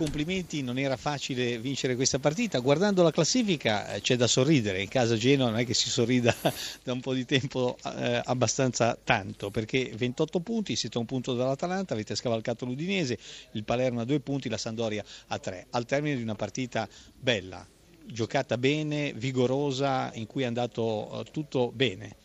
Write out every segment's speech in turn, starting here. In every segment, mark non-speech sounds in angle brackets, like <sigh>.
Complimenti, non era facile vincere questa partita. Guardando la classifica eh, c'è da sorridere, in casa Genoa non è che si sorrida <laughs> da un po' di tempo eh, abbastanza tanto, perché 28 punti, siete a un punto dall'Atalanta, avete scavalcato l'Udinese, il Palermo a due punti, la Sandoria a tre, al termine di una partita bella, giocata bene, vigorosa, in cui è andato eh, tutto bene.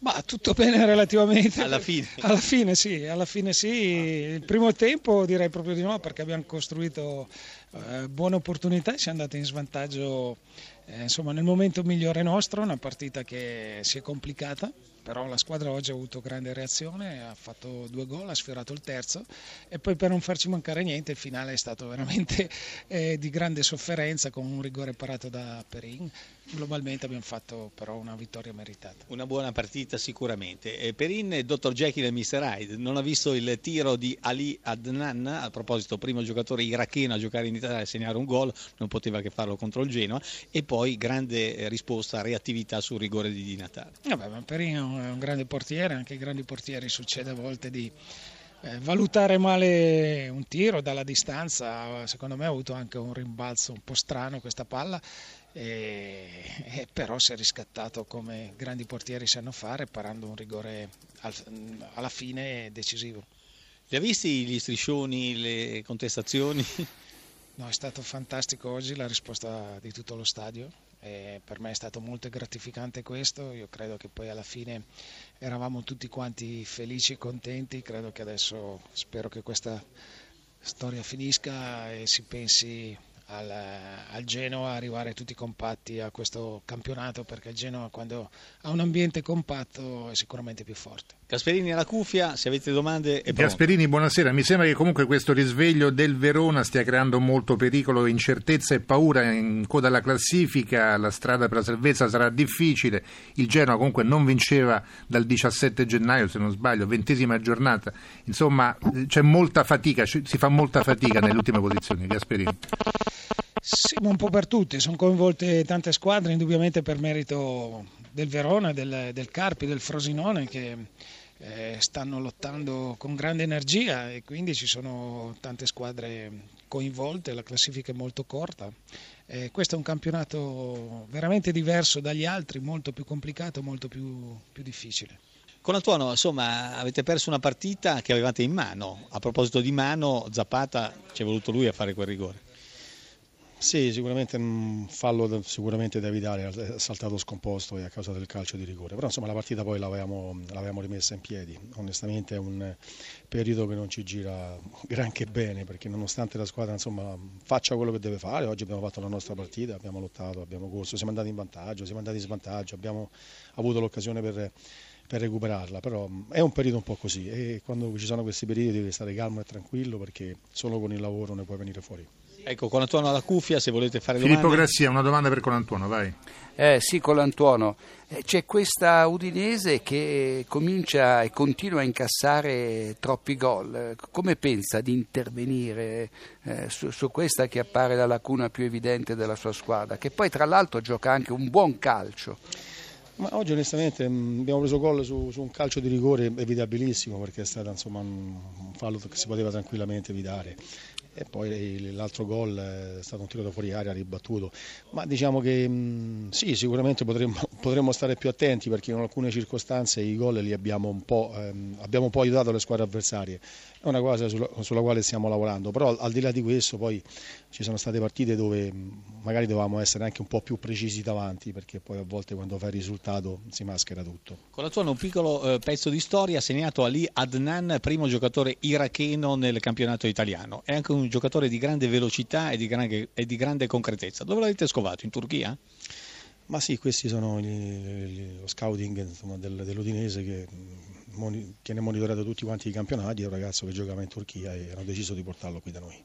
Ma tutto bene relativamente. Alla fine. <laughs> Alla fine sì, alla fine sì. Il primo tempo direi proprio di no perché abbiamo costruito eh, buone opportunità e siamo andati in svantaggio eh, insomma, nel momento migliore nostro, una partita che si è complicata, però la squadra oggi ha avuto grande reazione, ha fatto due gol, ha sfiorato il terzo e poi per non farci mancare niente il finale è stato veramente <laughs> eh, di grande sofferenza con un rigore parato da Perin. Globalmente abbiamo fatto però una vittoria meritata. Una buona partita sicuramente. Eh, Perin, Dr. Jekyll e Mr. Hyde, non ha visto il tiro di Ali Adnan, a proposito primo giocatore iracheno a giocare in Italia e segnare un gol, non poteva che farlo contro il Genoa e poi grande eh, risposta, reattività sul rigore di Di Natale. Vabbè, ma Perin è un grande portiere, anche ai grandi portieri succede a volte di eh, valutare male un tiro dalla distanza, secondo me ha avuto anche un rimbalzo un po' strano questa palla, e, e però si è riscattato come grandi portieri sanno fare, parando un rigore al, alla fine decisivo. Li ha visti gli striscioni, le contestazioni? No, è stato fantastico oggi la risposta di tutto lo stadio. E per me è stato molto gratificante questo. Io credo che poi alla fine eravamo tutti quanti felici e contenti. Credo che adesso spero che questa storia finisca e si pensi al, al, Genoa arrivare tutti compatti a questo campionato perché il Genoa quando ha un ambiente compatto è sicuramente più forte. Gasperini alla cuffia, se avete domande è Gasperini, buonasera. Mi sembra che comunque questo risveglio del Verona stia creando molto pericolo, incertezza e paura in coda alla classifica, la strada per la salvezza sarà difficile. Il Genoa comunque non vinceva dal 17 gennaio, se non sbaglio, ventesima giornata. Insomma, c'è molta fatica, si fa molta fatica nelle ultime posizioni. Gasperini. Ma un po' per tutti, sono coinvolte tante squadre, indubbiamente per merito del Verona, del, del Carpi, del Frosinone che eh, stanno lottando con grande energia e quindi ci sono tante squadre coinvolte, la classifica è molto corta. Eh, questo è un campionato veramente diverso dagli altri, molto più complicato, molto più, più difficile. Con Antuono, insomma, avete perso una partita che avevate in mano. A proposito di mano, Zapata ci è voluto lui a fare quel rigore. Sì, sicuramente un fallo sicuramente da evitare, ha saltato scomposto a causa del calcio di rigore, però insomma la partita poi l'avevamo, l'avevamo rimessa in piedi, onestamente è un periodo che non ci gira granché bene perché nonostante la squadra insomma, faccia quello che deve fare, oggi abbiamo fatto la nostra partita, abbiamo lottato, abbiamo corso, siamo andati in vantaggio, siamo andati in svantaggio, abbiamo avuto l'occasione per per recuperarla, però è un periodo un po' così e quando ci sono questi periodi devi stare calmo e tranquillo perché solo con il lavoro ne puoi venire fuori. Ecco, Colantuono alla cuffia, se volete fare domande. Filippo Grassia, una domanda per Colantuono, vai. Eh, sì, Colantuono, eh, c'è questa Udinese che comincia e continua a incassare troppi gol. Come pensa di intervenire eh, su, su questa che appare la lacuna più evidente della sua squadra, che poi tra l'altro gioca anche un buon calcio? Ma oggi onestamente mm, abbiamo preso gol su, su, un calcio di rigore evitabilissimo perché è stato insomma, un fallo che si poteva tranquillamente evitare e poi l'altro gol è stato un tiro da fuori aria ribattuto. Ma diciamo che mm, sì, sicuramente potremmo, <laughs> potremmo, stare più attenti perché in alcune circostanze i gol li abbiamo un po', ehm, abbiamo un po aiutato le squadre avversarie. È una cosa sulla, sulla, quale stiamo lavorando, però al di là di questo poi ci sono state partite dove mm, magari dovevamo essere anche un po' più precisi davanti perché poi a volte quando fai il risultato si maschera tutto. Con la tua un piccolo eh, pezzo di storia segnato Ali Adnan, primo giocatore iracheno nel campionato italiano. È anche un giocatore di grande velocità e di grande, e di grande concretezza. Dove l'avete scovato? In Turchia? Ma sì, questi sono gli, gli, lo scouting insomma, del, dell'Udinese che moni, tiene monitorato tutti quanti i campionati, è un ragazzo che giocava in Turchia e hanno deciso di portarlo qui da noi.